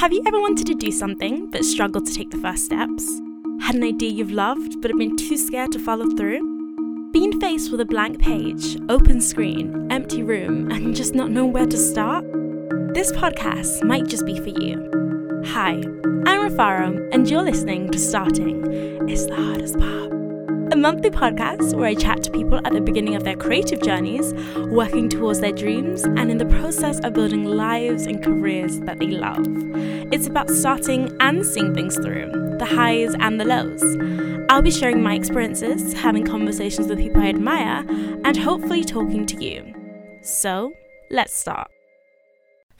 Have you ever wanted to do something but struggled to take the first steps? Had an idea you've loved but have been too scared to follow through? Been faced with a blank page, open screen, empty room, and just not know where to start? This podcast might just be for you. Hi, I'm Rafaro, and you're listening to Starting is the Hardest Part a monthly podcast where I chat to people at the beginning of their creative journeys, working towards their dreams, and in the process of building lives and careers that they love. It's about starting and seeing things through, the highs and the lows. I'll be sharing my experiences, having conversations with people I admire, and hopefully talking to you. So, let's start.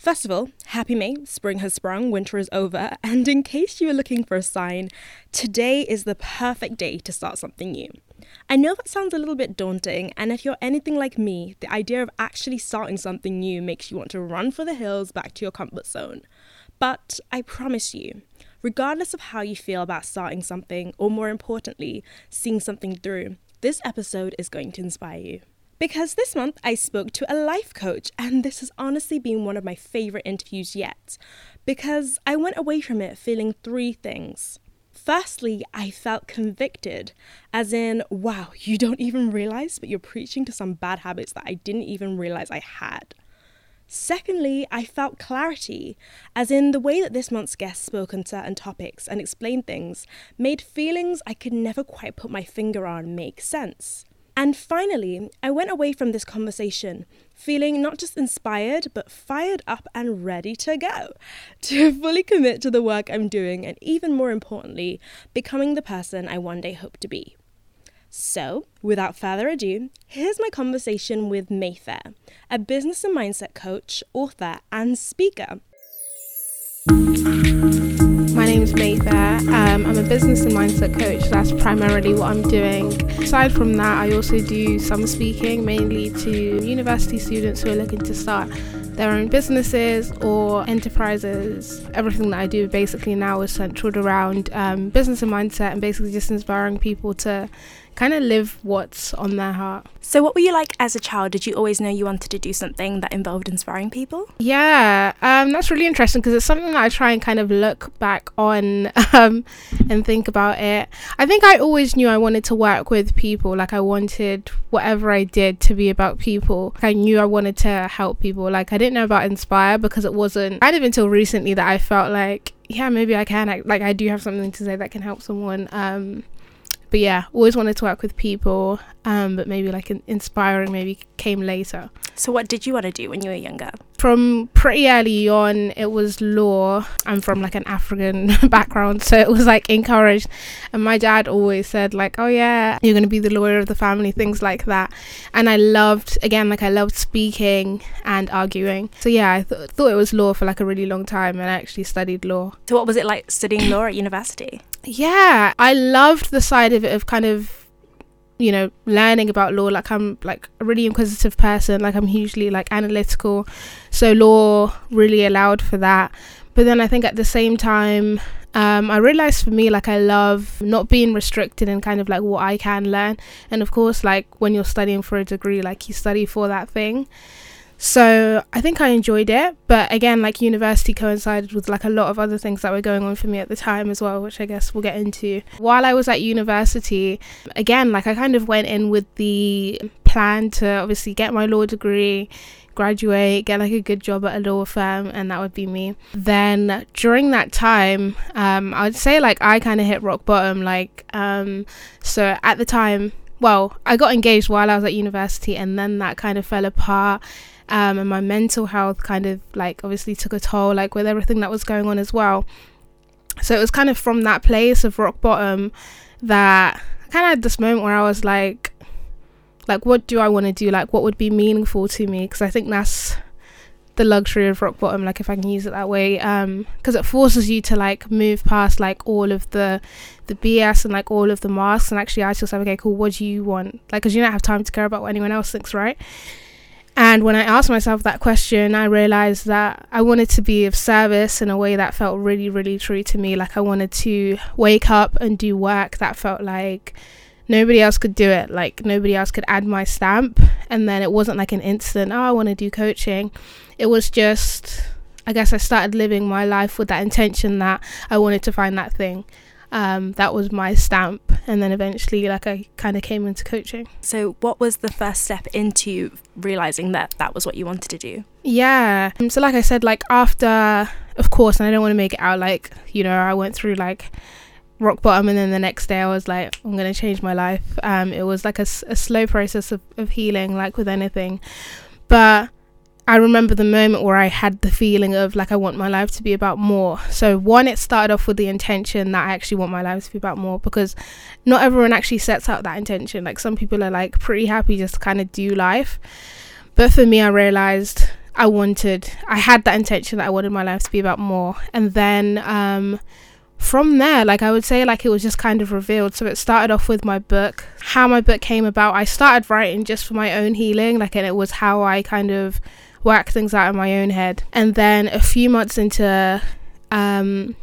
First of all, happy May, spring has sprung, winter is over, and in case you were looking for a sign, today is the perfect day to start something new. I know that sounds a little bit daunting, and if you're anything like me, the idea of actually starting something new makes you want to run for the hills back to your comfort zone. But I promise you, regardless of how you feel about starting something, or more importantly, seeing something through, this episode is going to inspire you. Because this month I spoke to a life coach, and this has honestly been one of my favorite interviews yet. Because I went away from it feeling three things. Firstly, I felt convicted, as in, wow, you don't even realize, but you're preaching to some bad habits that I didn't even realize I had. Secondly, I felt clarity, as in the way that this month's guest spoke on certain topics and explained things made feelings I could never quite put my finger on make sense. And finally, I went away from this conversation feeling not just inspired, but fired up and ready to go to fully commit to the work I'm doing, and even more importantly, becoming the person I one day hope to be. So, without further ado, here's my conversation with Mayfair, a business and mindset coach, author, and speaker. My name is Mayfair. Um, I'm a business and mindset coach. That's primarily what I'm doing. Aside from that, I also do some speaking, mainly to university students who are looking to start their own businesses or enterprises. Everything that I do basically now is centered around um, business and mindset and basically just inspiring people to kind of live what's on their heart. So, what were you like as a child? Did you always know you wanted to do something that involved inspiring people? Yeah, um, that's really interesting because it's something that I try and kind of look back on um, and think about it. I think I always knew I wanted to work with people. Like, I wanted whatever I did to be about people. I knew I wanted to help people. Like, I didn't know about Inspire because it wasn't kind of until recently that I felt like, yeah, maybe I can. I, like, I do have something to say that can help someone. Um, but yeah, always wanted to work with people, um, but maybe like an inspiring maybe came later. So, what did you want to do when you were younger? From pretty early on, it was law. I'm from like an African background, so it was like encouraged. And my dad always said, like, oh yeah, you're going to be the lawyer of the family, things like that. And I loved, again, like I loved speaking and arguing. So, yeah, I th- thought it was law for like a really long time and I actually studied law. So, what was it like studying law at university? Yeah, I loved the side of it of kind of you know learning about law like i'm like a really inquisitive person like i'm hugely like analytical so law really allowed for that but then i think at the same time um, I realized for me, like, I love not being restricted in kind of like what I can learn. And of course, like, when you're studying for a degree, like, you study for that thing. So I think I enjoyed it, but again, like university coincided with like a lot of other things that were going on for me at the time as well, which I guess we'll get into. While I was at university, again, like I kind of went in with the plan to obviously get my law degree, graduate, get like a good job at a law firm, and that would be me. Then during that time, um, I would say like I kind of hit rock bottom. Like, um, so at the time, well, I got engaged while I was at university, and then that kind of fell apart um, and my mental health kind of like obviously took a toll like with everything that was going on as well. So it was kind of from that place of rock bottom that I kind of had this moment where I was like like what do I want to do? Like what would be meaningful to me? Because I think that's the luxury of rock bottom like if I can use it that way um because it forces you to like move past like all of the the BS and like all of the masks and actually ask yourself okay cool what do you want? Like because you don't have time to care about what anyone else thinks right and when I asked myself that question, I realized that I wanted to be of service in a way that felt really, really true to me. Like I wanted to wake up and do work that felt like nobody else could do it. Like nobody else could add my stamp. And then it wasn't like an instant, oh, I want to do coaching. It was just I guess I started living my life with that intention that I wanted to find that thing. Um, that was my stamp, and then eventually, like I kind of came into coaching. So, what was the first step into realizing that that was what you wanted to do? Yeah. Um, so, like I said, like after, of course, and I don't want to make it out like you know I went through like rock bottom and then the next day i was like i'm going to change my life um, it was like a, a slow process of, of healing like with anything but I remember the moment where I had the feeling of like I want my life to be about more. So one, it started off with the intention that I actually want my life to be about more because not everyone actually sets out that intention. Like some people are like pretty happy just to kind of do life. But for me I realized I wanted I had that intention that I wanted my life to be about more. And then um from there, like I would say, like it was just kind of revealed. So it started off with my book. How my book came about, I started writing just for my own healing, like, and it was how I kind of work things out in my own head. And then a few months into, um,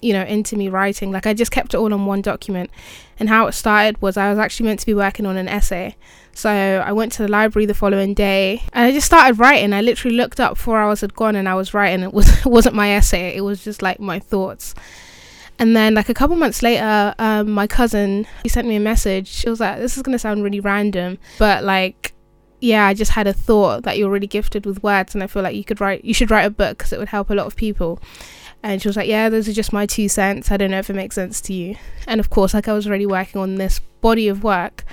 you know, into me writing, like I just kept it all on one document. And how it started was I was actually meant to be working on an essay. So I went to the library the following day and I just started writing. I literally looked up four hours had gone and I was writing. It was it wasn't my essay. It was just like my thoughts. And then, like a couple months later, um, my cousin he sent me a message. She was like, "This is gonna sound really random, but like, yeah, I just had a thought that you're really gifted with words, and I feel like you could write, you should write a book because it would help a lot of people." And she was like, "Yeah, those are just my two cents. I don't know if it makes sense to you." And of course, like I was already working on this body of work,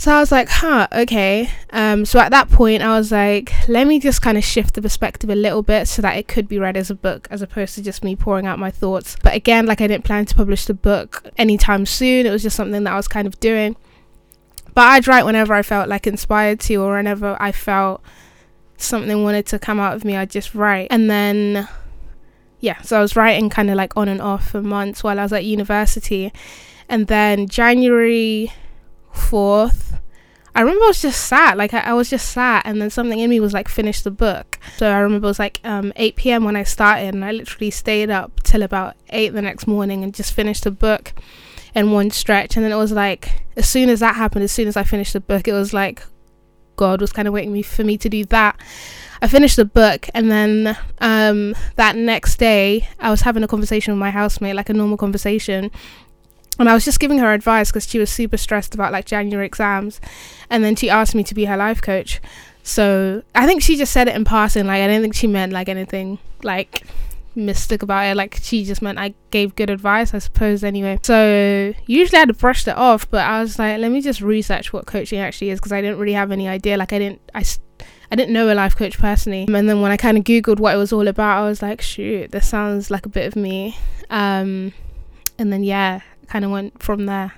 so I was like, huh, okay. Um, so at that point, I was like, let me just kind of shift the perspective a little bit so that it could be read as a book as opposed to just me pouring out my thoughts. But again, like I didn't plan to publish the book anytime soon. It was just something that I was kind of doing. But I'd write whenever I felt like inspired to or whenever I felt something wanted to come out of me, I'd just write. And then, yeah, so I was writing kind of like on and off for months while I was at university. And then January 4th, I remember I was just sat, like I, I, was just sat, and then something in me was like, finish the book. So I remember it was like um, 8 p.m. when I started, and I literally stayed up till about 8 the next morning and just finished the book in one stretch. And then it was like, as soon as that happened, as soon as I finished the book, it was like, God was kind of waiting me for me to do that. I finished the book, and then um, that next day, I was having a conversation with my housemate, like a normal conversation, and I was just giving her advice because she was super stressed about like January exams, and then she asked me to be her life coach. So I think she just said it in passing. Like I don't think she meant like anything like mystic about it. Like she just meant I gave good advice, I suppose. Anyway, so usually I'd brushed it off, but I was like, let me just research what coaching actually is because I didn't really have any idea. Like I didn't, I. I didn't know a life coach personally. And then when I kind of Googled what it was all about, I was like, shoot, this sounds like a bit of me. Um, and then, yeah, kind of went from there.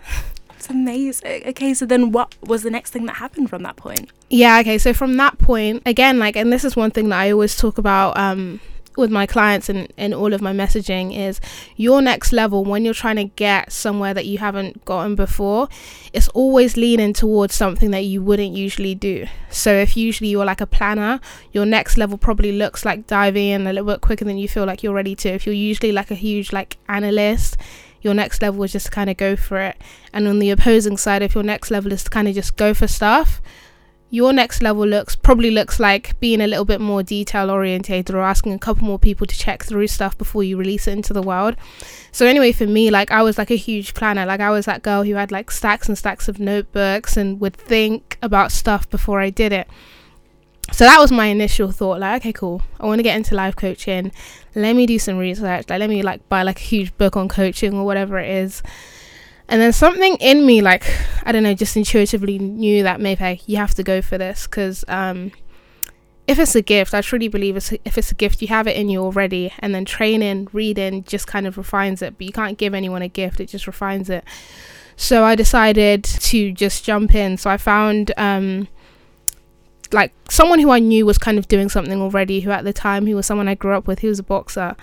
It's amazing. Okay, so then what was the next thing that happened from that point? Yeah, okay, so from that point, again, like, and this is one thing that I always talk about um, with my clients and in all of my messaging is your next level when you're trying to get somewhere that you haven't gotten before it's always leaning towards something that you wouldn't usually do so if usually you're like a planner your next level probably looks like diving in a little bit quicker than you feel like you're ready to if you're usually like a huge like analyst your next level is just to kind of go for it. And on the opposing side, if your next level is to kind of just go for stuff, your next level looks probably looks like being a little bit more detail orientated or asking a couple more people to check through stuff before you release it into the world. So anyway, for me, like I was like a huge planner. Like I was that girl who had like stacks and stacks of notebooks and would think about stuff before I did it. So that was my initial thought like okay cool. I want to get into life coaching. Let me do some research. Like let me like buy like a huge book on coaching or whatever it is and then something in me like i don't know just intuitively knew that maybe you have to go for this because um if it's a gift i truly believe it's, if it's a gift you have it in you already. And then training reading just kind of refines it but you can't give anyone a gift it just refines it. So i decided to just jump in. So i found um like someone who I knew was kind of doing something already, who at the time he was someone I grew up with, he was a boxer.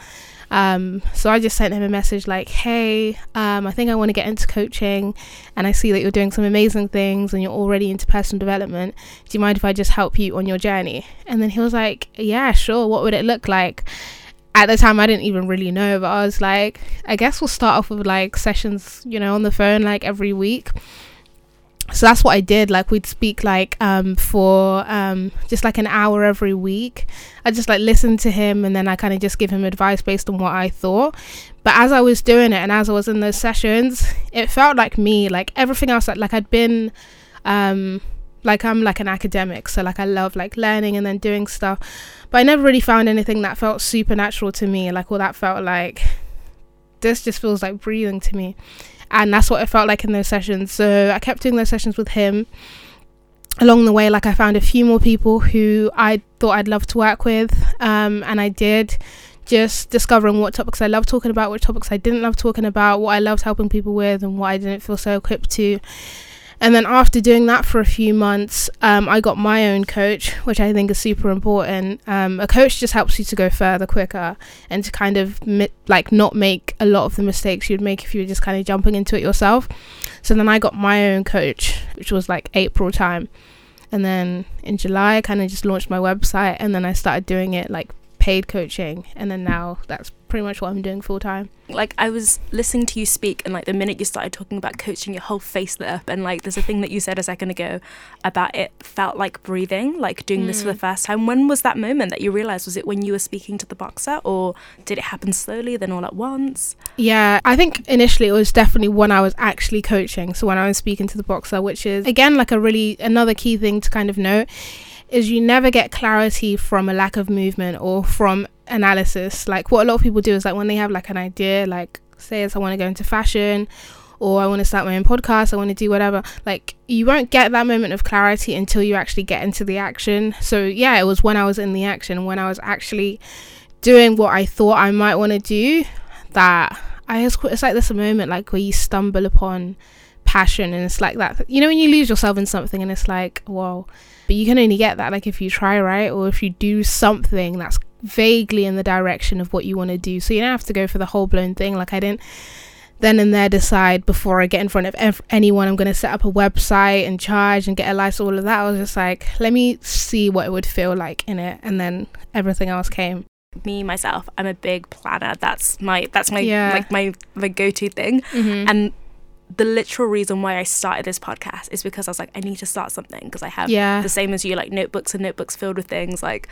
Um, so I just sent him a message like, hey, um, I think I want to get into coaching and I see that you're doing some amazing things and you're already into personal development. Do you mind if I just help you on your journey? And then he was like, yeah, sure. What would it look like? At the time, I didn't even really know, but I was like, I guess we'll start off with like sessions, you know, on the phone like every week so that's what I did. Like we'd speak like um for um just like an hour every week. I just like listen to him and then I kind of just give him advice based on what I thought. But as I was doing it and as I was in those sessions, it felt like me. Like everything else, like, like I'd been um like I'm like an academic, so like I love like learning and then doing stuff. But I never really found anything that felt supernatural to me. Like all that felt like this just feels like breathing to me and that's what it felt like in those sessions. So i kept doing those sessions with him. Along the way like i found a few more people who i thought i'd love to work with. Um, and i did just discovering what topics i love talking about what topics i didn't love talking about what i loved helping people with and what i didn't feel so equipped to and then after doing that for a few months, um, I got my own coach, which I think is super important. Um, a coach just helps you to go further quicker and to kind of mi- like not make a lot of the mistakes you'd make if you were just kind of jumping into it yourself. So then I got my own coach, which was like April time. And then in July, I kind of just launched my website and then I started doing it like paid coaching. And then now that's pretty much what I'm doing full time. Like I was listening to you speak, and like the minute you started talking about coaching, your whole face lit up. And like there's a thing that you said a second ago about it felt like breathing, like doing mm. this for the mm. first time. When was that moment that you realized? Was it when you were speaking to the boxer, or did it happen slowly, then all at once? Yeah, I think initially it was definitely when I was actually coaching. So when I was speaking to the boxer, which is again like a really another key thing to kind of note is you never get clarity from a lack of movement or from analysis. Like what a lot of people do is like when they have like an idea, like say as I want to go into fashion or I want to start my own podcast, I want to do whatever. Like you won't get that moment of clarity until you actually get into the action. So yeah, it was when I was in the action, when I was actually doing what I thought I might want to do that I just it's like this moment like where you stumble upon passion and it's like that you know when you lose yourself in something and it's like whoa but you can only get that like if you try right? Or if you do something that's vaguely in the direction of what you want to do. So you don't have to go for the whole blown thing like i didn't then and there decide before i get in front of ev- anyone i'm going to set up a website and charge and get a license all of that. I was just like let me see what it would feel like in it. And then everything else came. Me myself i'm a big planner. That's my that's my yeah. like my my go-to thing. Mm-hmm. and the literal reason why I started this podcast is because I was like, I need to start something because I have yeah. the same as you, like notebooks and notebooks filled with things. Like,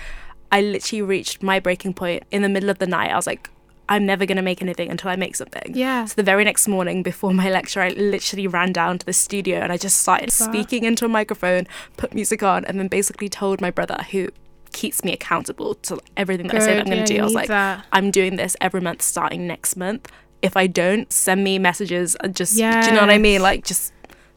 I literally reached my breaking point in the middle of the night. I was like, I'm never going to make anything until I make something. Yeah. So the very next morning before my lecture, I literally ran down to the studio and I just started speaking into a microphone, put music on, and then basically told my brother, who keeps me accountable to everything that Good, I say that I'm going to yeah, do. I was like, that. I'm doing this every month starting next month if I don't, send me messages and just, yes. do you know what I mean? Like, just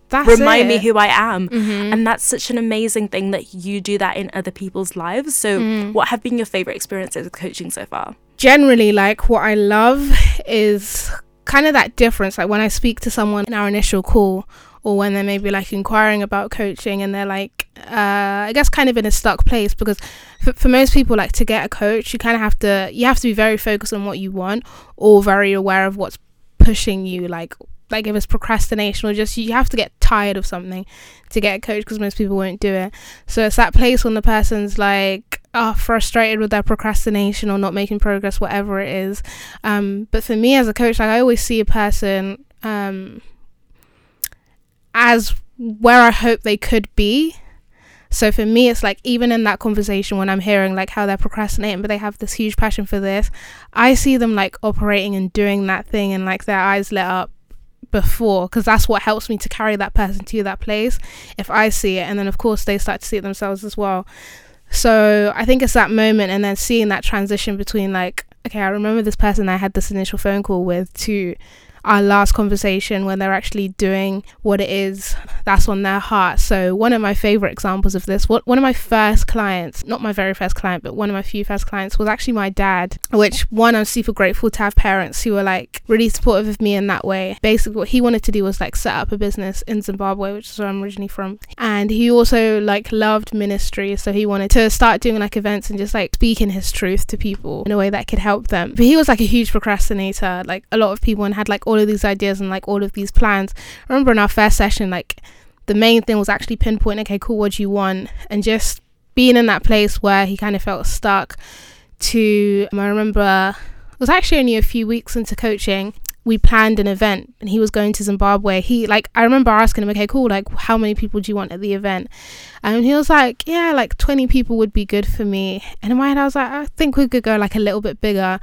that's remind it. me who I am. Mm-hmm. And that's such an amazing thing that you do that in other people's lives. So, mm. what have been your favorite experiences with coaching so far? Generally, like, what I love is kind of that difference. Like, when I speak to someone in our initial call, or when they're maybe like inquiring about coaching and they're like uh, i guess kind of in a stuck place because for, for most people like to get a coach you kind of have to you have to be very focused on what you want or very aware of what's pushing you like like if it's procrastination or just you have to get tired of something to get a coach because most people won't do it. So it's that place when the person's like are frustrated with their procrastination or not making progress whatever it is. Um, but for me as a coach like i always see a person um, as where I hope they could be. So for me, it's like even in that conversation when I'm hearing like how they're procrastinating, but they have this huge passion for this, I see them like operating and doing that thing and like their eyes lit up before because that's what helps me to carry that person to that place if I see it. And then of course they start to see it themselves as well. So I think it's that moment and then seeing that transition between like, okay, I remember this person I had this initial phone call with to our last conversation when they're actually doing what it is that's on their heart. So one of my favorite examples of this, one of my first clients, not my very first client, but one of my few first clients was actually my dad, which one I'm super grateful to have parents who were like really supportive of me in that way. Basically what he wanted to do was like set up a business in Zimbabwe, which is where I'm originally from. And he also like loved ministry, so he wanted to start doing like events and just like speaking his truth to people in a way that could help them. But he was like a huge procrastinator, like a lot of people and had like all of these ideas and like all of these plans. I remember in our first session, like the main thing was actually pinpointing, okay, cool, what do you want? And just being in that place where he kind of felt stuck to, I remember it was actually only a few weeks into coaching we planned an event and he was going to Zimbabwe. He like I remember asking him, okay, cool, like how many people do you want at the event? And he was like, yeah, like 20 people would be good for me. And in my head, I was like, I think we could go like a little bit bigger.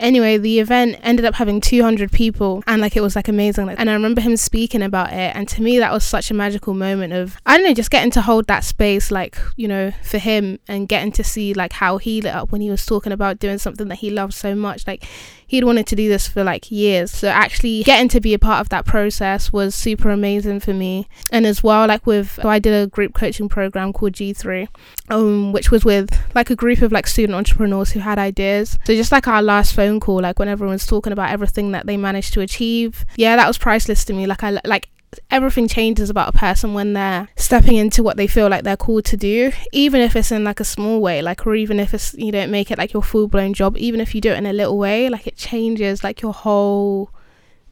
Anyway, the event ended up having 200 people and like it was like amazing. And I remember him speaking about it. And to me, that was such a magical moment of, I don't know, just getting to hold that space, like, you know, for him and getting to see like how he lit up when he was talking about doing something that he loved so much. Like, he'd wanted to do this for like years. So actually getting to be a part of that process was super amazing for me. And as well, like with, so I did a group coaching program called G3, um, which was with like a group of like student entrepreneurs who had ideas. So just like our last phone call, like when everyone's talking about everything that they managed to achieve, yeah, that was priceless to me. Like I like everything changes about a person when they're stepping into what they feel like they're called to do even if it's in like a small way like or even if it's you don't make it like your full-blown job even if you do it in a little way like it changes like your whole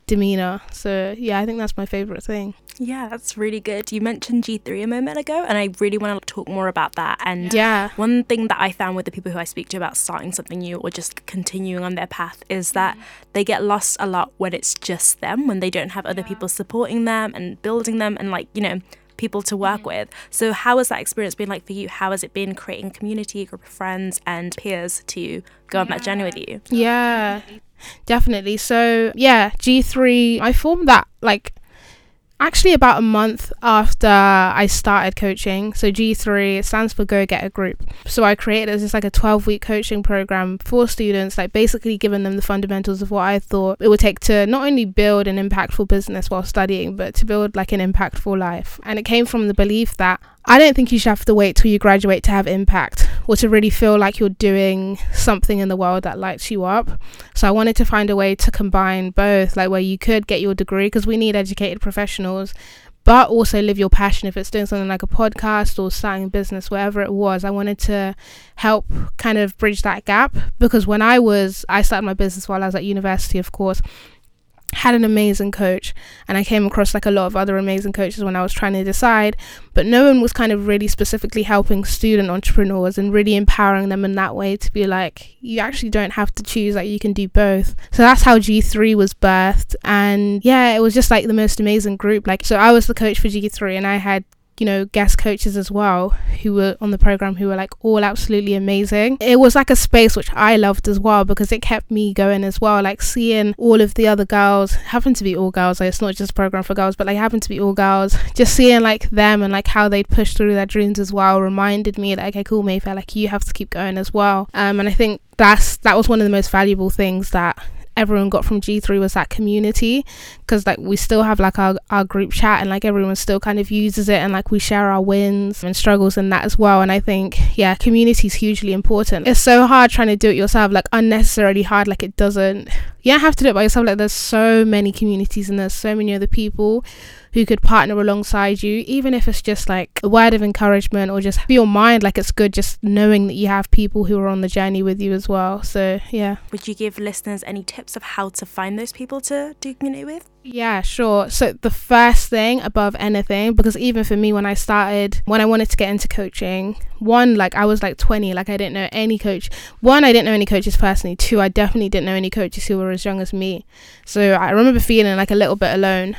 demeanor so yeah i think that's my favorite thing yeah, that's really good. You mentioned G3 a moment ago, and I really want to talk more about that. And yeah, one thing that I found with the people who I speak to about starting something new or just continuing on their path is that they get lost a lot when it's just them, when they don't have other people supporting them and building them, and like, you know, people to work mm-hmm. with. So, how has that experience been like for you? How has it been creating community, group of friends, and peers to go on that journey with you? Yeah, definitely. So, yeah, G3, I formed that like actually about a month after I started coaching. So G3 stands for Go Get a Group. So I created this like a 12 week coaching program for students, like basically giving them the fundamentals of what I thought it would take to not only build an impactful business while studying, but to build like an impactful life. And it came from the belief that I don't think you should have to wait till you graduate to have impact or to really feel like you're doing something in the world that lights you up. So I wanted to find a way to combine both, like where you could get your degree because we need educated professionals, but also live your passion. If it's doing something like a podcast or starting a business, whatever it was, I wanted to help kind of bridge that gap because when I was, I started my business while I was at university, of course had an amazing coach and I came across like a lot of other amazing coaches when I was trying to decide but no one was kind of really specifically helping student entrepreneurs and really empowering them in that way to be like you actually don't have to choose like you can do both. So that's how G3 was birthed and yeah it was just like the most amazing group like so I was the coach for G3 and I had you know, guest coaches as well who were on the program who were like all absolutely amazing. It was like a space which I loved as well because it kept me going as well. Like seeing all of the other girls, happen to be all girls, like it's not just a program for girls, but like happen to be all girls, just seeing like them and like how they'd push through their dreams as well reminded me that, okay, cool, Mayfair, like you have to keep going as well. Um, and I think that's that was one of the most valuable things that everyone got from G3 was that community because like we still have like our, our group chat and like everyone still kind of uses it and like we share our wins and struggles and that as well. And I think yeah community is hugely important. It's so hard trying to do it yourself like unnecessarily hard like it doesn't you don't have to do it by yourself. Like there's so many communities and there's so many other people who could partner alongside you, even if it's just like a word of encouragement or just for your mind, like it's good just knowing that you have people who are on the journey with you as well. So, yeah. Would you give listeners any tips of how to find those people to do community with? Yeah, sure. So the first thing above anything, because even for me when I started, when I wanted to get into coaching, one, like I was like 20, like I didn't know any coach. One, I didn't know any coaches personally. Two, I definitely didn't know any coaches who were as young as me. So I remember feeling like a little bit alone.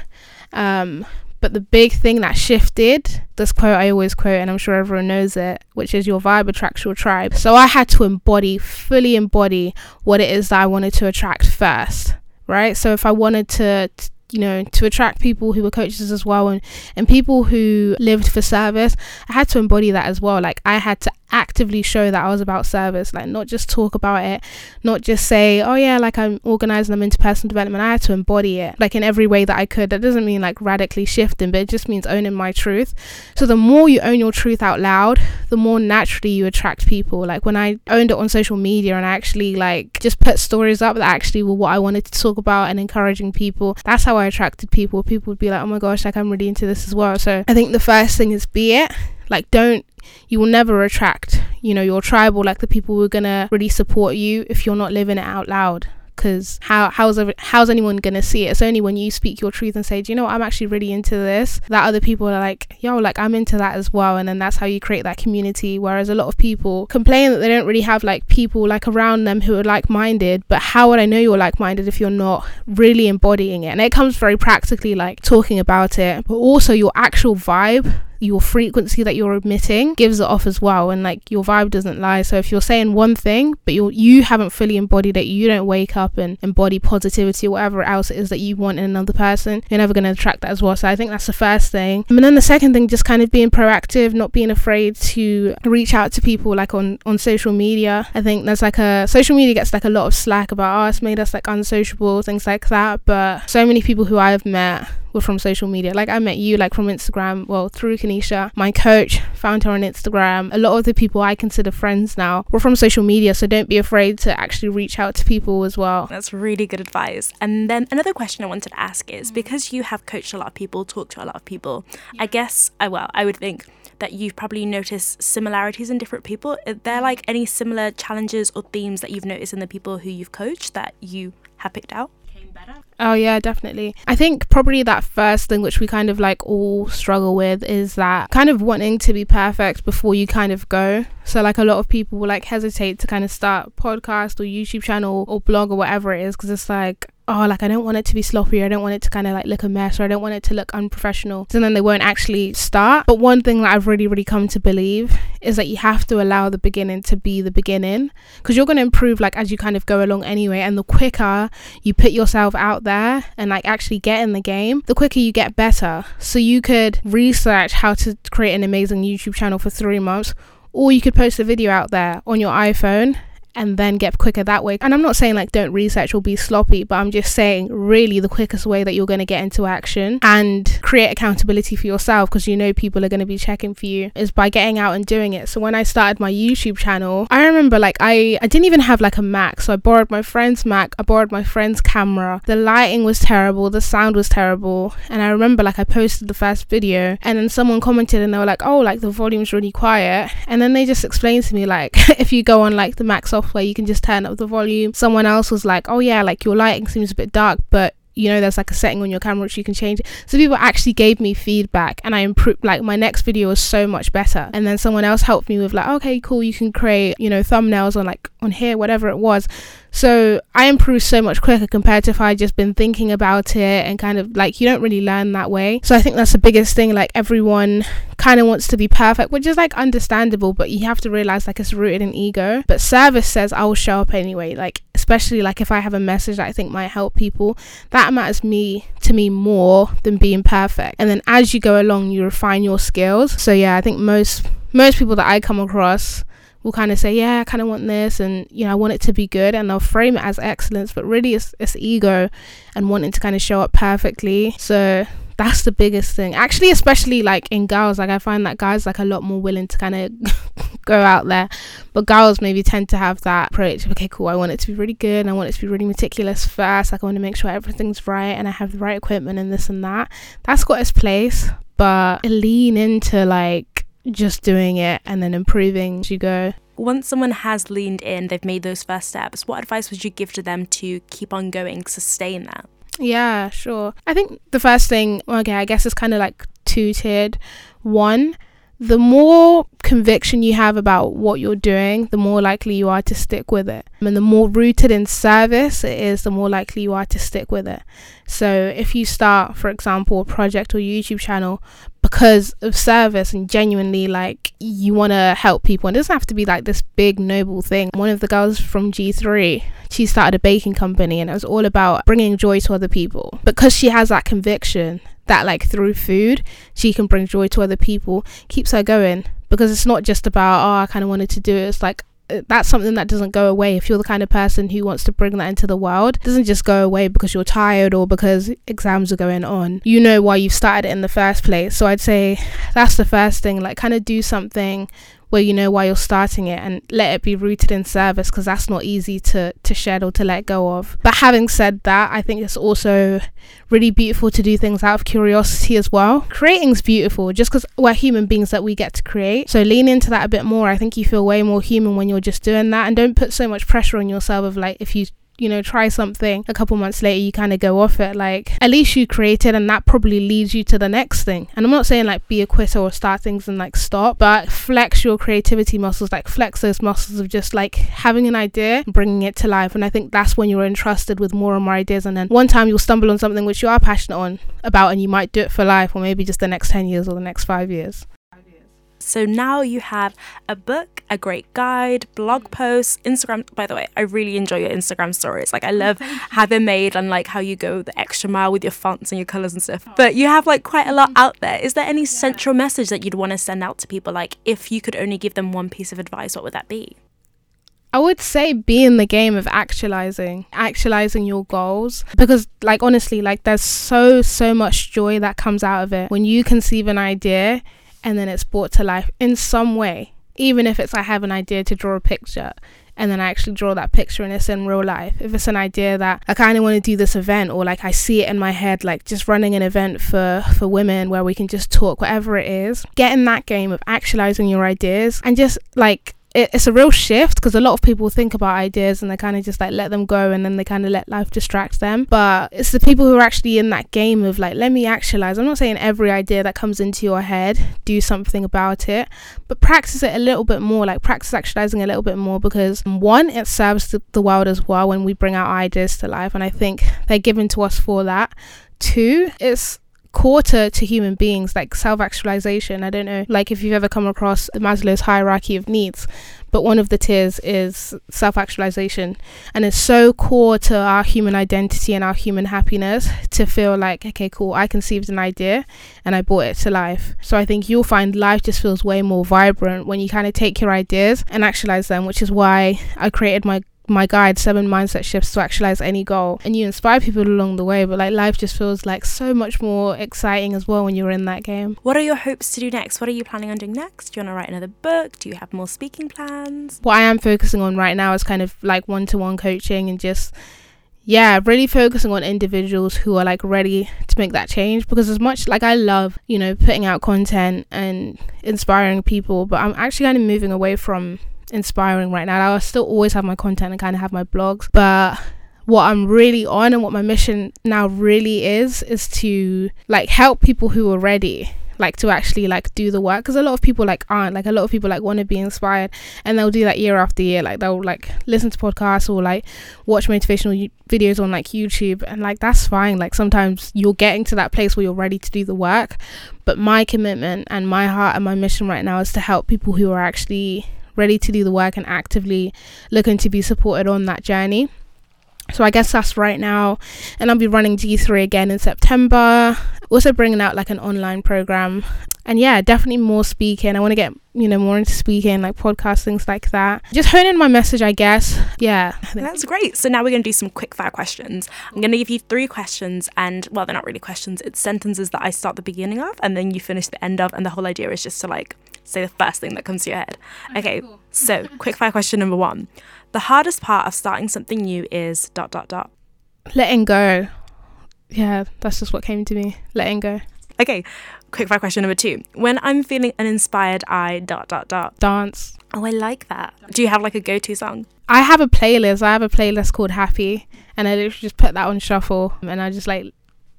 Um, but the big thing that shifted, this quote I always quote, and I'm sure everyone knows it, which is your vibe attracts your tribe. So I had to embody, fully embody what it is that I wanted to attract first, right? So if I wanted to, you know, to attract people who were coaches as well and, and people who lived for service, I had to embody that as well. Like I had to actively show that I was about service, like not just talk about it, not just say, oh yeah, like I'm organizing them into personal development. I had to embody it like in every way that I could. That doesn't mean like radically shifting, but it just means owning my truth. So the more you own your truth out loud, the more naturally you attract people. Like when I owned it on social media and I actually like just put stories up that actually were what I wanted to talk about and encouraging people, that's how I attracted people. People would be like, oh my gosh, like I'm really into this as well. So I think the first thing is be it. Like don't you will never attract, you know, your tribe or like the people who are gonna really support you if you're not living it out loud because how how's how's anyone gonna see it? It's only when you speak your truth and say, do you know what, I'm actually really into this, that other people are like, yo, like I'm into that as well, and then that's how you create that community. Whereas a lot of people complain that they don't really have like people like around them who are like minded, but how would I know you're like minded if you're not really embodying it? And it comes very practically like talking about it, but also your actual vibe your frequency that you're emitting gives it off as well. And like your vibe doesn't lie. So if you're saying one thing but you you haven't fully embodied it you don't wake up and embody positivity or whatever else it is that you want in another person you're never going to attract that as well. So i think that's the first thing. And then the second thing just kind of being proactive not being afraid to reach out to people like on on social media. I think there's like a social media gets like a lot of slack about oh made us like unsociable things like that. But so many people who i've met were from social media. Like I met you like from Instagram, well through Kanisha. My coach found her on Instagram. A lot of the people I consider friends now were from social media, so don't be afraid to actually reach out to people as well. That's really good advice. And then another question I wanted to ask is mm. because you have coached a lot of people, talked to a lot of people. I guess I well, I would think that you've probably noticed similarities in different people. Are there mm. like any similar challenges or themes that you've noticed in the people who you've coached that you have picked out? Oh yeah, definitely. I think probably that first thing which we kind of like all struggle with is that kind of wanting to be perfect before you kind of go. So like a lot of people will like hesitate to kind of start podcast or YouTube channel or blog or whatever it is because it's like oh, like I don't want it to be sloppy. I don't want it to kind of like look a mess or I don't want it to look unprofessional. So then they won't actually start. But one thing that I've really, really come to believe is that you have to allow the beginning to be the beginning because you're going to improve like as you kind of go along anyway. And the quicker you put yourself out there and like actually get in the game, the quicker you get better. So you could research how to create an amazing YouTube channel for three months or you could post a video out there on your iPhone and then get quicker that way. And I'm not saying like don't research or be sloppy, but I'm just saying really the quickest way that you're going to get into action and create accountability for yourself because you know people are going to be checking for you is by getting out and doing it. So when I started my YouTube channel, I remember like I I didn't even have like a Mac, so I borrowed my friend's Mac, I borrowed my friend's camera. The lighting was terrible, the sound was terrible, and I remember like I posted the first video and then someone commented and they were like, "Oh, like the volume's really quiet." And then they just explained to me like if you go on like the Mac software software you can just turn up the volume. Someone else was like oh yeah like your lighting seems a bit dark but you know there's like a setting on your camera which you can change. So people actually gave me feedback and i improved like my next video was so much better. And then someone else helped me with like okay cool you can create you know thumbnails on like on here whatever it was so I improved so much quicker compared to if I just been thinking about it and kind of like you don't really learn that way. So I think that's the biggest thing. Like everyone kind of wants to be perfect, which is like understandable, but you have to realize like it's rooted in ego. But service says I will show up anyway. Like especially like if I have a message that I think might help people, that matters me to me more than being perfect. And then as you go along, you refine your skills. So yeah, I think most most people that I come across will kind of say, yeah, I kind of want this, and you know, I want it to be good, and they'll frame it as excellence, but really, it's, it's ego and wanting to kind of show up perfectly. So that's the biggest thing. Actually, especially like in girls, like I find that guys like a lot more willing to kind of go out there, but girls maybe tend to have that approach. Okay, cool. I want it to be really good. I want it to be really meticulous first. Like I want to make sure everything's right and I have the right equipment and this and that. That's got its place, but lean into like just doing it and then improving as you go. Once someone has leaned in, they've made those first steps, what advice would you give to them to keep on going, sustain that? Yeah, sure. I think the first thing, okay, I guess it's kind of like two tiered. One, the more conviction you have about what you're doing, the more likely you are to stick with it. And the more rooted in service it is, the more likely you are to stick with it. So if you start, for example, a project or YouTube channel because of service and genuinely like you want to help people, and it doesn't have to be like this big noble thing. One of the girls from G3, she started a baking company and it was all about bringing joy to other people because she has that conviction that like through food she can bring joy to other people keeps her going. Because it's not just about oh I kind of wanted to do it. It's like uh, that's something that doesn't go away. If you're the kind of person who wants to bring that into the world doesn't just go away because you're tired or because exams are going on. You know why you started it in the first place. So i'd say that's the first thing like kind of do something where you know why you're starting it and let it be rooted in service because that's not easy to to shed or to let go of. But having said that i think it's also really beautiful to do things out of curiosity as well. Creating's beautiful just because we're human beings that we get to create. So lean into that a bit more. I think you feel way more human when you're just doing that. And don't put so much pressure on yourself of like if you you know, try something. A couple months later, you kind of go off it. Like, at least you created, and that probably leads you to the next thing. And I'm not saying like be a quitter or start things and like stop, but flex your creativity muscles, like flex those muscles of just like having an idea, bringing it to life. And I think that's when you're entrusted with more and more ideas. And then one time you'll stumble on something which you are passionate on about, and you might do it for life, or maybe just the next 10 years or the next five years. So now you have a book, a great guide, blog mm. posts, Instagram. By the way, I really enjoy your Instagram stories. Like I oh, love how they're made and like how you go the extra mile with your fonts and your colors and stuff. Oh. But you have like quite a lot mm. out there. Is there any central message that you'd want to send out to people? Like if you could only give them one piece of advice, what would that be? I would say be in the game of actualizing, actualizing your goals. Because, like, honestly, like, there's so, so much joy that comes out of it. When you conceive an idea and then it's brought to life in some way. Even if it's I have an idea to draw a picture and then I actually draw that picture and it's in real life. If it's an idea that I kind of want to do this event or like I see it in my head, like just running an event for for women where we can just talk, whatever it is, get in that game of actualizing your ideas and just like it, it's a real shift because a lot of people think about ideas and they kind of just like let them go and then they kind of let life distract them. But it's the people who are actually in that game of like, let me actualize. I'm not saying every idea that comes into your head, do something about it, but practice it a little bit more. Like, practice actualizing a little bit more because one, it serves the, the world as well when we bring our ideas to life. And I think they're given to us for that. Two, it's core to, to human beings, like self actualization. I don't know, like if you've ever come across the Maslow's hierarchy of needs, but one of the tiers is self actualization. And it's so core to our human identity and our human happiness to feel like, okay, cool, I conceived an idea and I brought it to life. So I think you'll find life just feels way more vibrant when you kind of take your ideas and actualize them, which is why I created my my guide seven mindset shifts to actualize any goal. And you inspire people along the way but like life just feels like so much more exciting as well when you're in that game. What are your hopes to do next? What are you planning on doing next? Do you want to write another book? Do you have more speaking plans? What i am focusing on right now is kind of like one-to-one coaching and just yeah, really focusing on individuals who are like ready to make that change. Because as much like I love, you know, putting out content and inspiring people, but I'm actually kind of moving away from inspiring right now. I still always have my content and kind of have my blogs, but what I'm really on and what my mission now really is is to like help people who are ready like to actually like do the work. Because a lot of people like aren't. Like a lot of people like want to be inspired and they'll do that year after year. Like they'll like listen to podcasts or like watch motivational u- videos on like YouTube and like that's fine. Like sometimes you're getting to that place where you're ready to do the work but my commitment and my heart and my mission right now is to help people who are actually ready to do the work and actively looking to be supported on that journey. So I guess that's right now, and I'll be running G3 again in September. Also bringing out like an online program, and yeah, definitely more speaking. I want to get you know more into speaking, like podcasts, things like that. Just honing my message, I guess. Yeah, that's great. So now we're gonna do some quick fire questions. I'm gonna give you three questions, and well, they're not really questions. It's sentences that I start the beginning of, and then you finish the end of, and the whole idea is just to like say the first thing that comes to your head. Okay, cool. so quick fire question number one. The hardest part of starting something new is dot dot dot. Letting go. Yeah, that's just what came to me. Letting go. Okay, quick fire question number two. When I'm feeling uninspired, I dot dot dot. Dance. Oh, I like that. Do you have like a go to song? I have a playlist. I have a playlist called Happy, and I literally just put that on shuffle, and I just like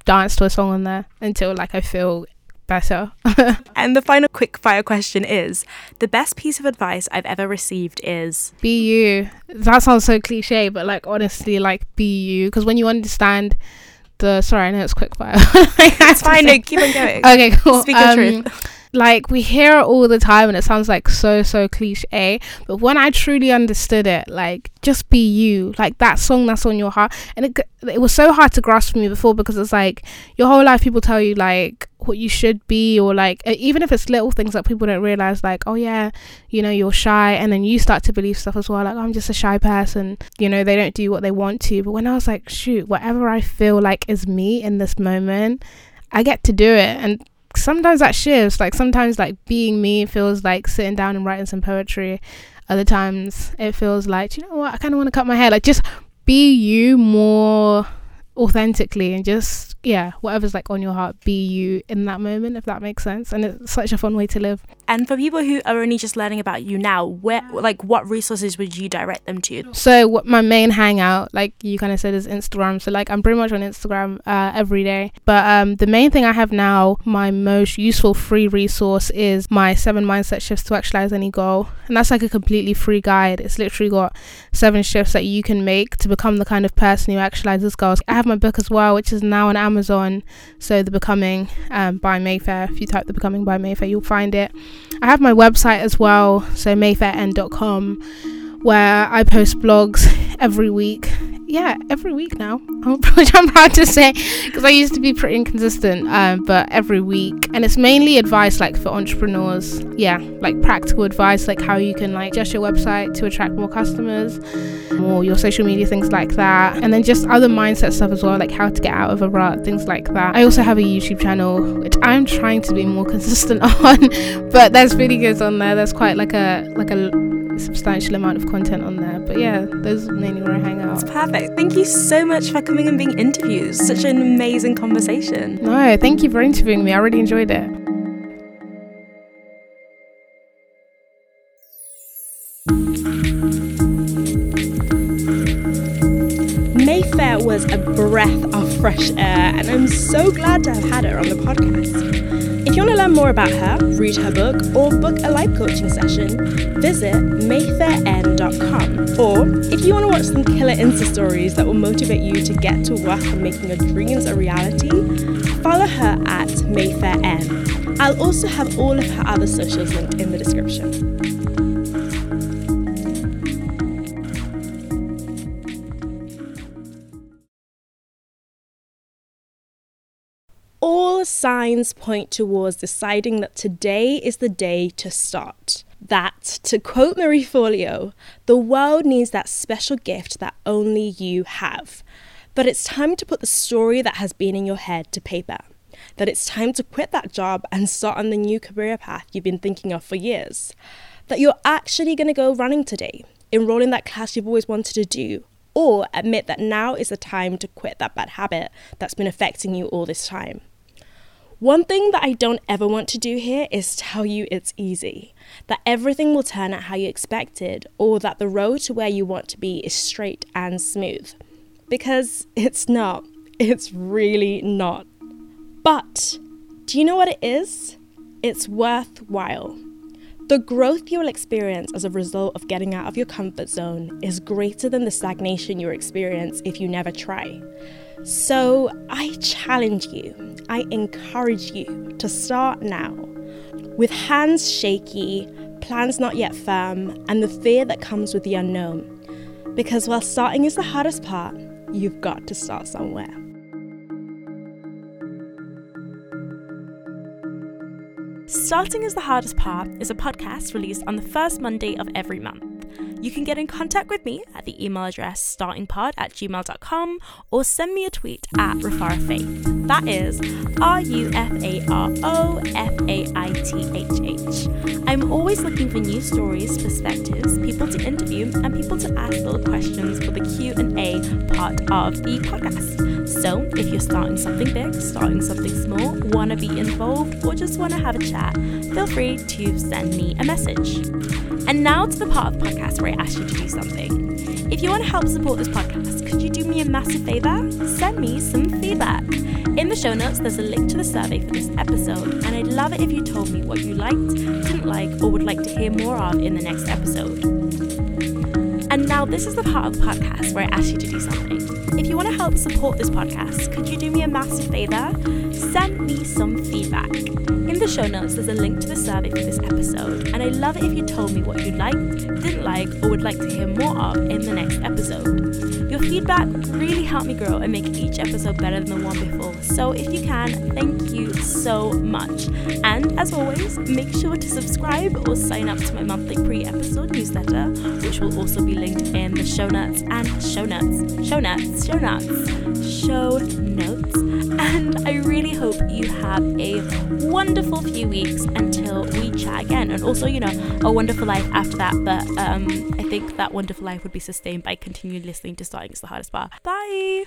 dance to a song on there until like I feel better. and the final quick fire question is the best piece of advice I've ever received is be you. That sounds so cliche, but like honestly, like be you. Because when you understand the sorry, I know it's quick fire. it's fine, no, keep on going. Okay, cool. Speak um, the truth like we hear it all the time and it sounds like so so cliche but when i truly understood it like just be you. Like that song that's on your heart and it it was so hard to grasp for me before because it's like your whole life people tell you like what you should be or like even if it's little things that people don't realize like oh yeah you know you're shy and then you start to believe stuff as well like i'm just a shy person you know they don't do what they want to. But when i was like shoot whatever i feel like is me in this moment i get to do it. And sometimes that shifts. Like sometimes like being me feels like sitting down and writing some poetry. Other times it feels like, you know what, I kinda wanna cut my hair. Like just be you more authentically and just yeah whatever's like on your heart be you in that moment if that makes sense. And it's such a fun way to live. And for people who are only just learning about you now where like what resources would you direct them to? So what my main hangout like you kind of said is instagram. So like i'm pretty much on instagram uh, every day. But um the main thing i have now my most useful free resource is my seven mindset shifts to actualize any goal. And that's like a completely free guide. It's literally got seven shifts that you can make to become the kind of person who actualizes goals. I have my book as well, which is now on Amazon. So, The Becoming um, by Mayfair. If you type The Becoming by Mayfair, you'll find it. I have my website as well, so mayfairn.com, where I post blogs every week yeah, every week now, which I'm proud to say because I used to be pretty inconsistent, um, but every week. And it's mainly advice like for entrepreneurs. Yeah, like practical advice, like how you can like adjust your website to attract more customers or your social media, things like that. And then just other mindset stuff as well, like how to get out of a rut, things like that. I also have a YouTube channel, which I'm trying to be more consistent on, but there's videos on there. There's quite like a, like a, substantial amount of content on there. But yeah, those are mainly where I hang out. That's perfect. Thank you so much for coming and being interviewed. Such an amazing conversation. No, thank you for interviewing me. I really enjoyed it. Mayfair was a breath of fresh air, and I'm so glad to have had her on the podcast. If you want to learn more about her, read her book, or book a life coaching session, visit mayfairn.com. Or if you want to watch some killer Insta stories that will motivate you to get to work on making your dreams a reality, follow her at mayfairn. I'll also have all of her other socials linked in the description. Signs point towards deciding that today is the day to start. That, to quote Marie Forleo, the world needs that special gift that only you have. But it's time to put the story that has been in your head to paper. That it's time to quit that job and start on the new career path you've been thinking of for years. That you're actually going to go running today, enroll in that class you've always wanted to do, or admit that now is the time to quit that bad habit that's been affecting you all this time. One thing that I don't ever want to do here is tell you it's easy, that everything will turn out how you expected, or that the road to where you want to be is straight and smooth. Because it's not. It's really not. But do you know what it is? It's worthwhile. The growth you will experience as a result of getting out of your comfort zone is greater than the stagnation you'll experience if you never try. So I challenge you, I encourage you to start now. With hands shaky, plans not yet firm, and the fear that comes with the unknown. Because while starting is the hardest part, you've got to start somewhere. Starting is the Hardest Part is a podcast released on the first Monday of every month. You can get in contact with me at the email address startingpod at gmail.com or send me a tweet at Rufaro Faith. That is R U F A R O F A I T H H. I'm always looking for new stories, perspectives, people to interview, and people to ask little questions for the Q&A part of the podcast. So, if you're starting something big, starting something small, want to be involved, or just want to have a chat, feel free to send me a message. And now to the part of the podcast where I ask you to do something. If you want to help support this podcast, could you do me a massive favor? Send me some feedback. In the show notes, there's a link to the survey for this episode, and I'd love it if you told me what you liked, didn't like, or would like to hear more of in the next episode. And now, this is the part of the podcast where I ask you to do something. If you want to help support this podcast, could you do me a massive favor? Send me some feedback. In the show notes, there's a link to the survey for this episode, and I'd love it if you told me what you liked, didn't like, or would like to hear more of in the next episode. Your feedback really helped me grow and make each episode better than the one before, so if you can, thank you so much. And as always, make sure to subscribe or sign up to my monthly pre episode newsletter, which will also be linked in the show notes and show notes, show notes, show notes, show notes. And I really hope you have a wonderful few weeks until we chat again. And also, you know, a wonderful life after that. But um, I think that wonderful life would be sustained by continuing listening to Starting is the Hardest Part. Bye.